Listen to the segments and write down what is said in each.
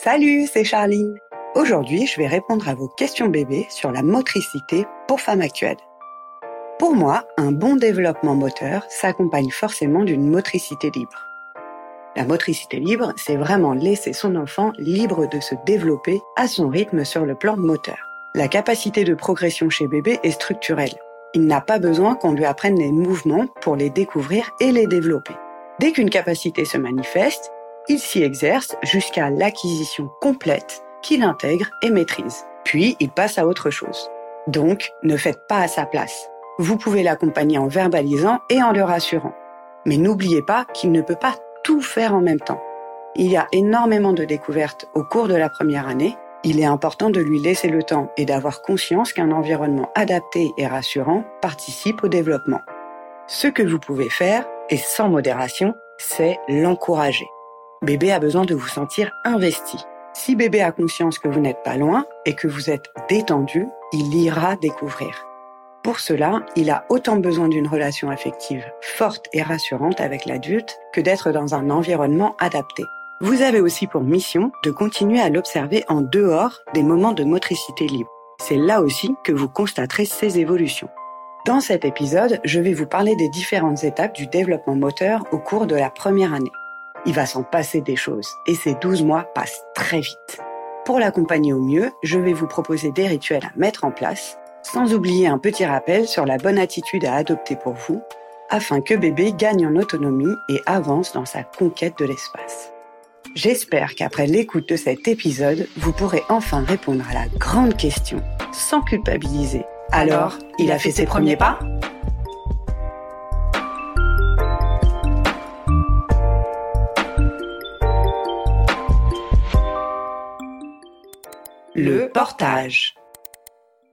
Salut, c'est Charline. Aujourd'hui, je vais répondre à vos questions bébés sur la motricité pour femmes actuelles. Pour moi, un bon développement moteur s'accompagne forcément d'une motricité libre. La motricité libre, c'est vraiment laisser son enfant libre de se développer à son rythme sur le plan moteur. La capacité de progression chez bébé est structurelle. Il n'a pas besoin qu'on lui apprenne les mouvements pour les découvrir et les développer. Dès qu'une capacité se manifeste, il s'y exerce jusqu'à l'acquisition complète qu'il intègre et maîtrise. Puis, il passe à autre chose. Donc, ne faites pas à sa place. Vous pouvez l'accompagner en verbalisant et en le rassurant. Mais n'oubliez pas qu'il ne peut pas tout faire en même temps. Il y a énormément de découvertes au cours de la première année. Il est important de lui laisser le temps et d'avoir conscience qu'un environnement adapté et rassurant participe au développement. Ce que vous pouvez faire, et sans modération, c'est l'encourager. Bébé a besoin de vous sentir investi. Si bébé a conscience que vous n'êtes pas loin et que vous êtes détendu, il ira découvrir. Pour cela, il a autant besoin d'une relation affective forte et rassurante avec l'adulte que d'être dans un environnement adapté. Vous avez aussi pour mission de continuer à l'observer en dehors des moments de motricité libre. C'est là aussi que vous constaterez ses évolutions. Dans cet épisode, je vais vous parler des différentes étapes du développement moteur au cours de la première année. Il va s'en passer des choses et ces 12 mois passent très vite. Pour l'accompagner au mieux, je vais vous proposer des rituels à mettre en place, sans oublier un petit rappel sur la bonne attitude à adopter pour vous, afin que bébé gagne en autonomie et avance dans sa conquête de l'espace. J'espère qu'après l'écoute de cet épisode, vous pourrez enfin répondre à la grande question, sans culpabiliser. Alors, il a fait ses premiers pas? Le portage.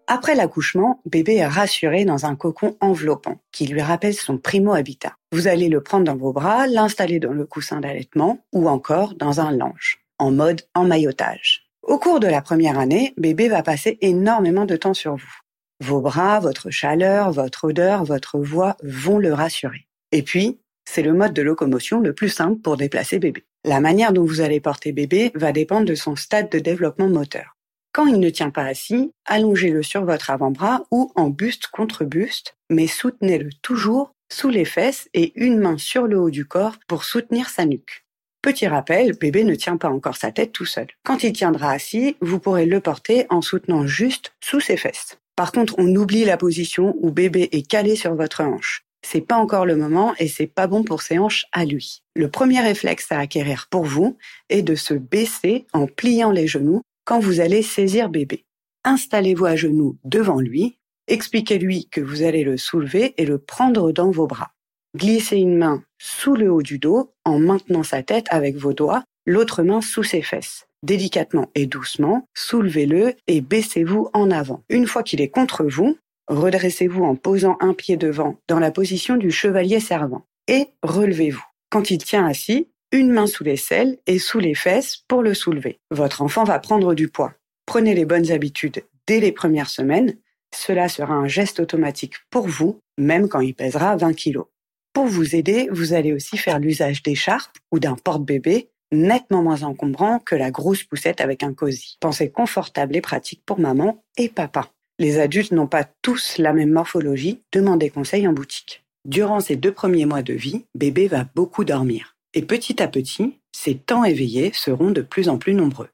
Après l'accouchement, bébé est rassuré dans un cocon enveloppant qui lui rappelle son primo-habitat. Vous allez le prendre dans vos bras, l'installer dans le coussin d'allaitement ou encore dans un lange, en mode emmaillotage. Au cours de la première année, bébé va passer énormément de temps sur vous. Vos bras, votre chaleur, votre odeur, votre voix vont le rassurer. Et puis, c'est le mode de locomotion le plus simple pour déplacer bébé. La manière dont vous allez porter bébé va dépendre de son stade de développement moteur. Quand il ne tient pas assis, allongez-le sur votre avant-bras ou en buste contre buste, mais soutenez-le toujours sous les fesses et une main sur le haut du corps pour soutenir sa nuque. Petit rappel, bébé ne tient pas encore sa tête tout seul. Quand il tiendra assis, vous pourrez le porter en soutenant juste sous ses fesses. Par contre, on oublie la position où bébé est calé sur votre hanche. C'est pas encore le moment et c'est pas bon pour ses hanches à lui. Le premier réflexe à acquérir pour vous est de se baisser en pliant les genoux quand vous allez saisir bébé. Installez-vous à genoux devant lui, expliquez-lui que vous allez le soulever et le prendre dans vos bras. Glissez une main sous le haut du dos en maintenant sa tête avec vos doigts, l'autre main sous ses fesses. Délicatement et doucement, soulevez-le et baissez-vous en avant. Une fois qu'il est contre vous, redressez-vous en posant un pied devant dans la position du chevalier servant et relevez-vous. Quand il tient assis, une main sous les selles et sous les fesses pour le soulever. Votre enfant va prendre du poids. Prenez les bonnes habitudes dès les premières semaines. Cela sera un geste automatique pour vous, même quand il pèsera 20 kilos. Pour vous aider, vous allez aussi faire l'usage d'écharpes ou d'un porte-bébé nettement moins encombrant que la grosse poussette avec un cosy. Pensez confortable et pratique pour maman et papa. Les adultes n'ont pas tous la même morphologie, demandez conseil en boutique. Durant ces deux premiers mois de vie, bébé va beaucoup dormir. Et petit à petit, ces temps éveillés seront de plus en plus nombreux.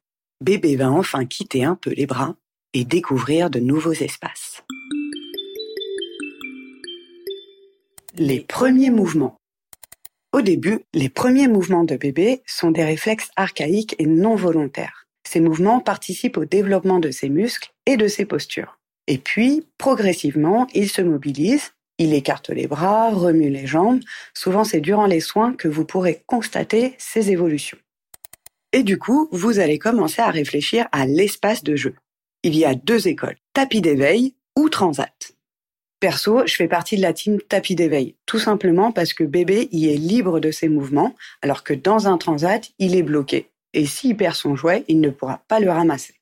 Bébé va enfin quitter un peu les bras et découvrir de nouveaux espaces. Les premiers mouvements. Au début, les premiers mouvements de bébé sont des réflexes archaïques et non volontaires. Ces mouvements participent au développement de ses muscles et de ses postures. Et puis, progressivement, il se mobilise il écarte les bras, remue les jambes. Souvent, c'est durant les soins que vous pourrez constater ces évolutions. Et du coup, vous allez commencer à réfléchir à l'espace de jeu. Il y a deux écoles, tapis d'éveil ou transat. Perso, je fais partie de la team tapis d'éveil, tout simplement parce que bébé y est libre de ses mouvements, alors que dans un transat, il est bloqué. Et s'il perd son jouet, il ne pourra pas le ramasser.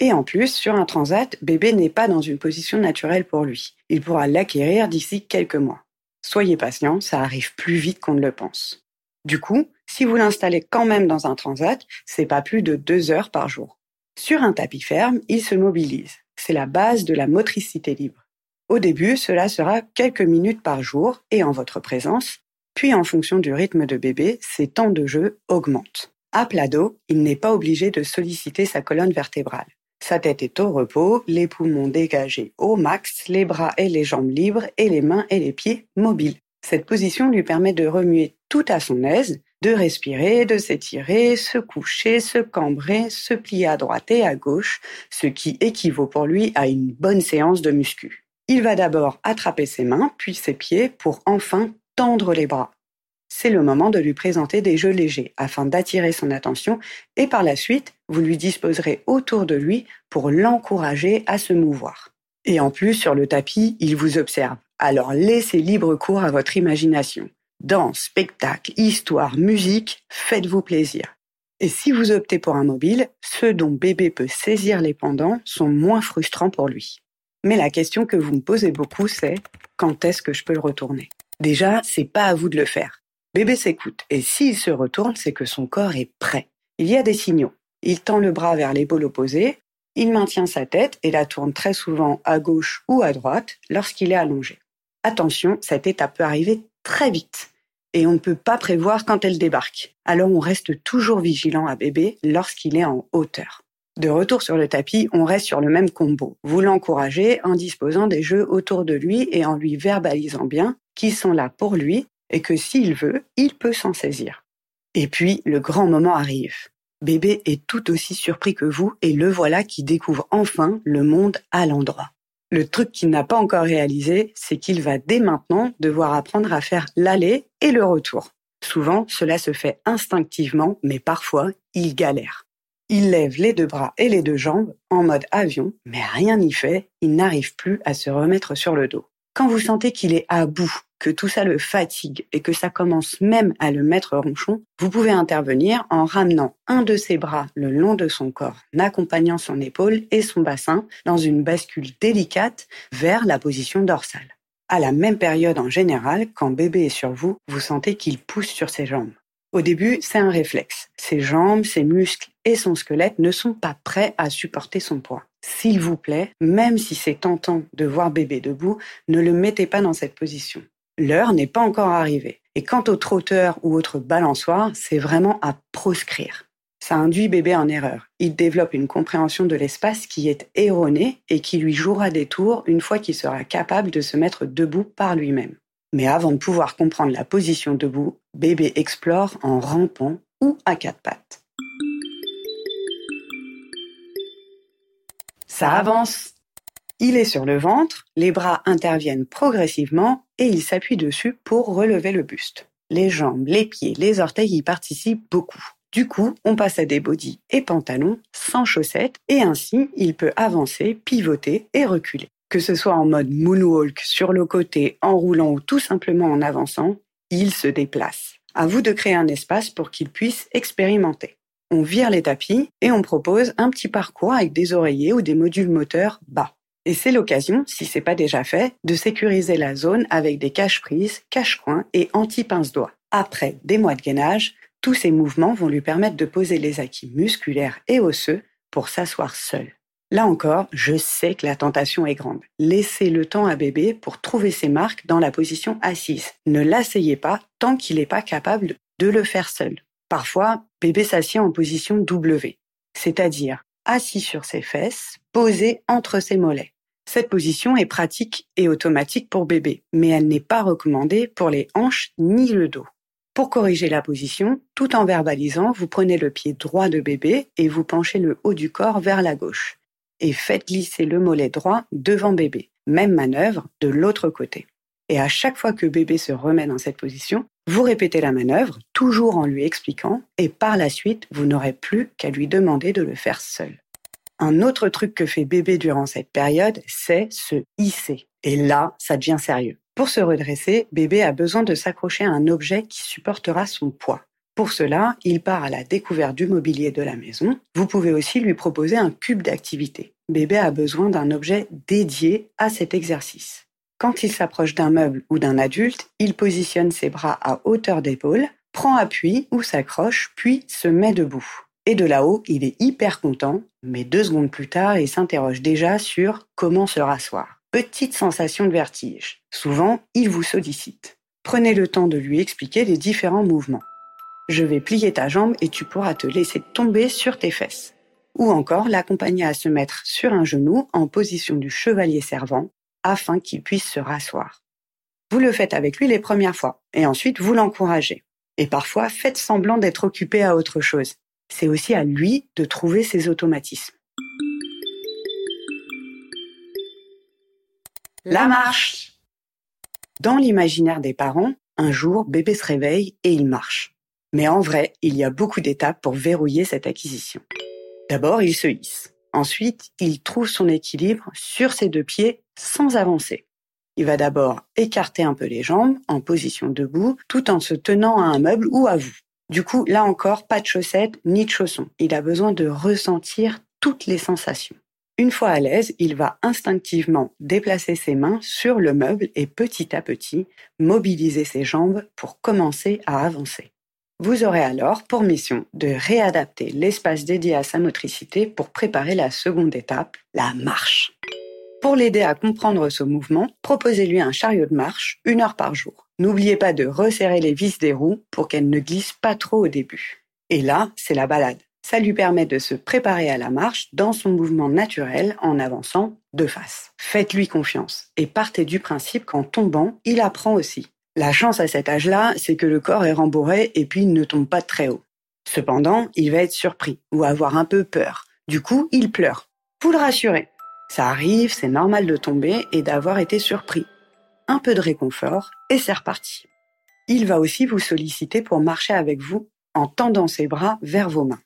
Et en plus, sur un transat, bébé n'est pas dans une position naturelle pour lui. Il pourra l'acquérir d'ici quelques mois. Soyez patient, ça arrive plus vite qu'on ne le pense. Du coup, si vous l'installez quand même dans un transat, c'est pas plus de deux heures par jour. Sur un tapis ferme, il se mobilise. C'est la base de la motricité libre. Au début, cela sera quelques minutes par jour et en votre présence, puis en fonction du rythme de bébé, ses temps de jeu augmentent. À plat dos, il n'est pas obligé de solliciter sa colonne vertébrale. Sa tête est au repos, les poumons dégagés au max, les bras et les jambes libres et les mains et les pieds mobiles. Cette position lui permet de remuer tout à son aise, de respirer, de s'étirer, se coucher, se cambrer, se plier à droite et à gauche, ce qui équivaut pour lui à une bonne séance de muscu. Il va d'abord attraper ses mains, puis ses pieds pour enfin tendre les bras. C'est le moment de lui présenter des jeux légers afin d'attirer son attention et par la suite, vous lui disposerez autour de lui pour l'encourager à se mouvoir. Et en plus, sur le tapis, il vous observe. Alors laissez libre cours à votre imagination. Danse, spectacle, histoire, musique, faites-vous plaisir. Et si vous optez pour un mobile, ceux dont bébé peut saisir les pendants sont moins frustrants pour lui. Mais la question que vous me posez beaucoup, c'est quand est-ce que je peux le retourner? Déjà, c'est pas à vous de le faire. Bébé s'écoute, et s'il se retourne, c'est que son corps est prêt. Il y a des signaux. Il tend le bras vers l'épaule opposée, il maintient sa tête et la tourne très souvent à gauche ou à droite lorsqu'il est allongé. Attention, cette étape peut arriver très vite et on ne peut pas prévoir quand elle débarque. Alors on reste toujours vigilant à bébé lorsqu'il est en hauteur. De retour sur le tapis, on reste sur le même combo. Vous l'encouragez en disposant des jeux autour de lui et en lui verbalisant bien qu'ils sont là pour lui et que s'il veut, il peut s'en saisir. Et puis, le grand moment arrive. Bébé est tout aussi surpris que vous et le voilà qui découvre enfin le monde à l'endroit. Le truc qu'il n'a pas encore réalisé, c'est qu'il va dès maintenant devoir apprendre à faire l'aller et le retour. Souvent, cela se fait instinctivement, mais parfois, il galère. Il lève les deux bras et les deux jambes en mode avion, mais rien n'y fait, il n'arrive plus à se remettre sur le dos. Quand vous sentez qu'il est à bout, tout ça le fatigue et que ça commence même à le mettre ronchon, vous pouvez intervenir en ramenant un de ses bras le long de son corps, en accompagnant son épaule et son bassin dans une bascule délicate vers la position dorsale. À la même période en général, quand bébé est sur vous, vous sentez qu'il pousse sur ses jambes. Au début, c'est un réflexe. Ses jambes, ses muscles et son squelette ne sont pas prêts à supporter son poids. S'il vous plaît, même si c'est tentant de voir bébé debout, ne le mettez pas dans cette position. L'heure n'est pas encore arrivée. Et quant au trotteur ou autre balançoire, c'est vraiment à proscrire. Ça induit bébé en erreur. Il développe une compréhension de l'espace qui est erronée et qui lui jouera des tours une fois qu'il sera capable de se mettre debout par lui-même. Mais avant de pouvoir comprendre la position debout, bébé explore en rampant ou à quatre pattes. Ça avance. Il est sur le ventre, les bras interviennent progressivement et il s'appuie dessus pour relever le buste. Les jambes, les pieds, les orteils y participent beaucoup. Du coup, on passe à des bodys et pantalons sans chaussettes et ainsi il peut avancer, pivoter et reculer. Que ce soit en mode moonwalk, sur le côté, en roulant ou tout simplement en avançant, il se déplace. À vous de créer un espace pour qu'il puisse expérimenter. On vire les tapis et on propose un petit parcours avec des oreillers ou des modules moteurs bas. Et c'est l'occasion, si c'est pas déjà fait, de sécuriser la zone avec des caches-prises, cache-coins et anti-pince-doigts. Après des mois de gainage, tous ces mouvements vont lui permettre de poser les acquis musculaires et osseux pour s'asseoir seul. Là encore, je sais que la tentation est grande. Laissez le temps à bébé pour trouver ses marques dans la position assise. Ne l'asseyez pas tant qu'il n'est pas capable de le faire seul. Parfois, bébé s'assied en position W, c'est-à-dire assis sur ses fesses, posé entre ses mollets. Cette position est pratique et automatique pour bébé, mais elle n'est pas recommandée pour les hanches ni le dos. Pour corriger la position, tout en verbalisant, vous prenez le pied droit de bébé et vous penchez le haut du corps vers la gauche. Et faites glisser le mollet droit devant bébé. Même manœuvre de l'autre côté. Et à chaque fois que bébé se remet dans cette position, vous répétez la manœuvre, toujours en lui expliquant, et par la suite, vous n'aurez plus qu'à lui demander de le faire seul. Un autre truc que fait bébé durant cette période, c'est se hisser. Et là, ça devient sérieux. Pour se redresser, bébé a besoin de s'accrocher à un objet qui supportera son poids. Pour cela, il part à la découverte du mobilier de la maison. Vous pouvez aussi lui proposer un cube d'activité. Bébé a besoin d'un objet dédié à cet exercice. Quand il s'approche d'un meuble ou d'un adulte, il positionne ses bras à hauteur d'épaule, prend appui ou s'accroche, puis se met debout. Et de là-haut, il est hyper content, mais deux secondes plus tard, il s'interroge déjà sur comment se rasseoir. Petite sensation de vertige. Souvent, il vous sollicite. Prenez le temps de lui expliquer les différents mouvements. Je vais plier ta jambe et tu pourras te laisser tomber sur tes fesses. Ou encore l'accompagner à se mettre sur un genou en position du chevalier servant afin qu'il puisse se rasseoir. Vous le faites avec lui les premières fois et ensuite vous l'encouragez. Et parfois faites semblant d'être occupé à autre chose. C'est aussi à lui de trouver ses automatismes. La marche Dans l'imaginaire des parents, un jour, bébé se réveille et il marche. Mais en vrai, il y a beaucoup d'étapes pour verrouiller cette acquisition. D'abord, il se hisse. Ensuite, il trouve son équilibre sur ses deux pieds sans avancer. Il va d'abord écarter un peu les jambes en position debout tout en se tenant à un meuble ou à vous. Du coup, là encore, pas de chaussettes ni de chaussons. Il a besoin de ressentir toutes les sensations. Une fois à l'aise, il va instinctivement déplacer ses mains sur le meuble et petit à petit mobiliser ses jambes pour commencer à avancer. Vous aurez alors pour mission de réadapter l'espace dédié à sa motricité pour préparer la seconde étape, la marche. Pour l'aider à comprendre ce mouvement, proposez-lui un chariot de marche une heure par jour. N'oubliez pas de resserrer les vis des roues pour qu'elles ne glissent pas trop au début. Et là, c'est la balade. Ça lui permet de se préparer à la marche dans son mouvement naturel en avançant de face. Faites-lui confiance et partez du principe qu'en tombant, il apprend aussi. La chance à cet âge-là, c'est que le corps est rembourré et puis il ne tombe pas très haut. Cependant, il va être surpris ou avoir un peu peur. Du coup, il pleure. Vous le rassurez. Ça arrive, c'est normal de tomber et d'avoir été surpris. Un peu de réconfort et c'est reparti. Il va aussi vous solliciter pour marcher avec vous en tendant ses bras vers vos mains.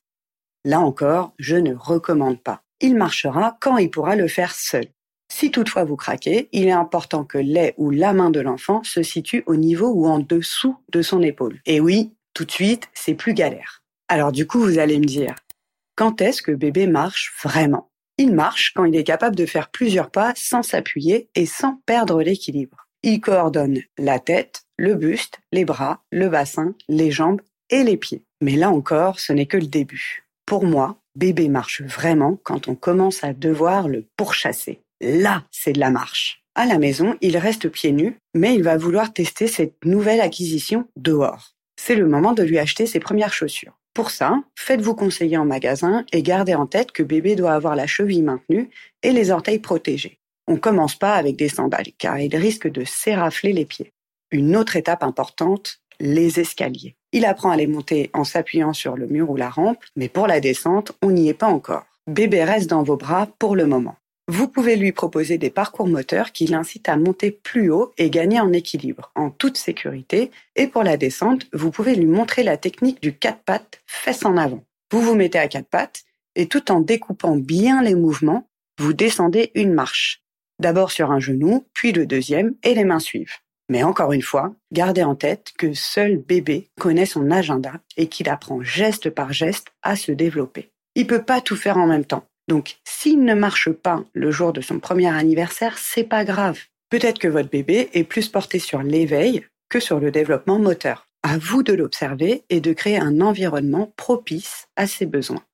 Là encore, je ne recommande pas. Il marchera quand il pourra le faire seul. Si toutefois vous craquez, il est important que les ou la main de l'enfant se situe au niveau ou en dessous de son épaule. Et oui, tout de suite, c'est plus galère. Alors du coup, vous allez me dire, quand est-ce que bébé marche vraiment? Il marche quand il est capable de faire plusieurs pas sans s'appuyer et sans perdre l'équilibre. Il coordonne la tête, le buste, les bras, le bassin, les jambes et les pieds. Mais là encore, ce n'est que le début. Pour moi, bébé marche vraiment quand on commence à devoir le pourchasser. Là, c'est de la marche. À la maison, il reste pieds nus, mais il va vouloir tester cette nouvelle acquisition dehors. C'est le moment de lui acheter ses premières chaussures. Pour ça, faites-vous conseiller en magasin et gardez en tête que bébé doit avoir la cheville maintenue et les orteils protégés. On commence pas avec des sandales car il risque de s'érafler les pieds. Une autre étape importante, les escaliers. Il apprend à les monter en s'appuyant sur le mur ou la rampe, mais pour la descente, on n'y est pas encore. Bébé reste dans vos bras pour le moment. Vous pouvez lui proposer des parcours moteurs qui l'incitent à monter plus haut et gagner en équilibre, en toute sécurité. Et pour la descente, vous pouvez lui montrer la technique du quatre pattes fesses en avant. Vous vous mettez à quatre pattes et tout en découpant bien les mouvements, vous descendez une marche. D'abord sur un genou, puis le deuxième et les mains suivent. Mais encore une fois, gardez en tête que seul bébé connaît son agenda et qu'il apprend geste par geste à se développer. Il peut pas tout faire en même temps. Donc, s'il ne marche pas le jour de son premier anniversaire, c'est pas grave. Peut-être que votre bébé est plus porté sur l'éveil que sur le développement moteur. À vous de l'observer et de créer un environnement propice à ses besoins.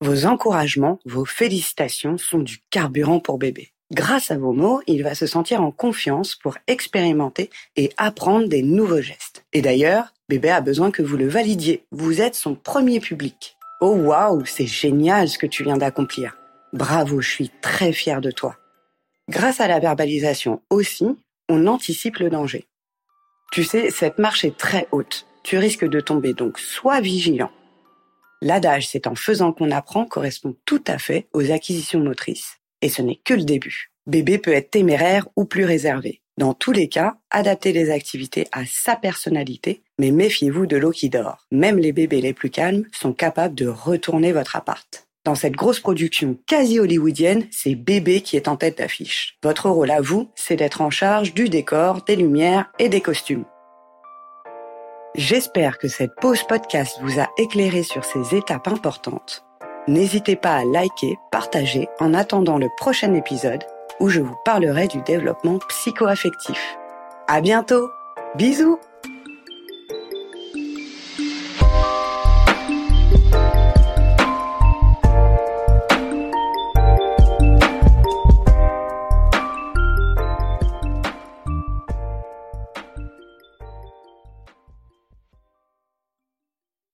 Vos encouragements, vos félicitations sont du carburant pour bébé. Grâce à vos mots, il va se sentir en confiance pour expérimenter et apprendre des nouveaux gestes. Et d'ailleurs, bébé a besoin que vous le validiez. Vous êtes son premier public. Oh waouh, c'est génial ce que tu viens d'accomplir. Bravo, je suis très fier de toi. Grâce à la verbalisation aussi, on anticipe le danger. Tu sais, cette marche est très haute. Tu risques de tomber, donc sois vigilant. L'adage c'est en faisant qu'on apprend correspond tout à fait aux acquisitions motrices. Et ce n'est que le début. Bébé peut être téméraire ou plus réservé. Dans tous les cas, adaptez les activités à sa personnalité, mais méfiez-vous de l'eau qui dort. Même les bébés les plus calmes sont capables de retourner votre appart. Dans cette grosse production quasi hollywoodienne, c'est bébé qui est en tête d'affiche. Votre rôle à vous, c'est d'être en charge du décor, des lumières et des costumes. J'espère que cette pause podcast vous a éclairé sur ces étapes importantes. N'hésitez pas à liker, partager en attendant le prochain épisode où je vous parlerai du développement psychoaffectif. À bientôt! Bisous!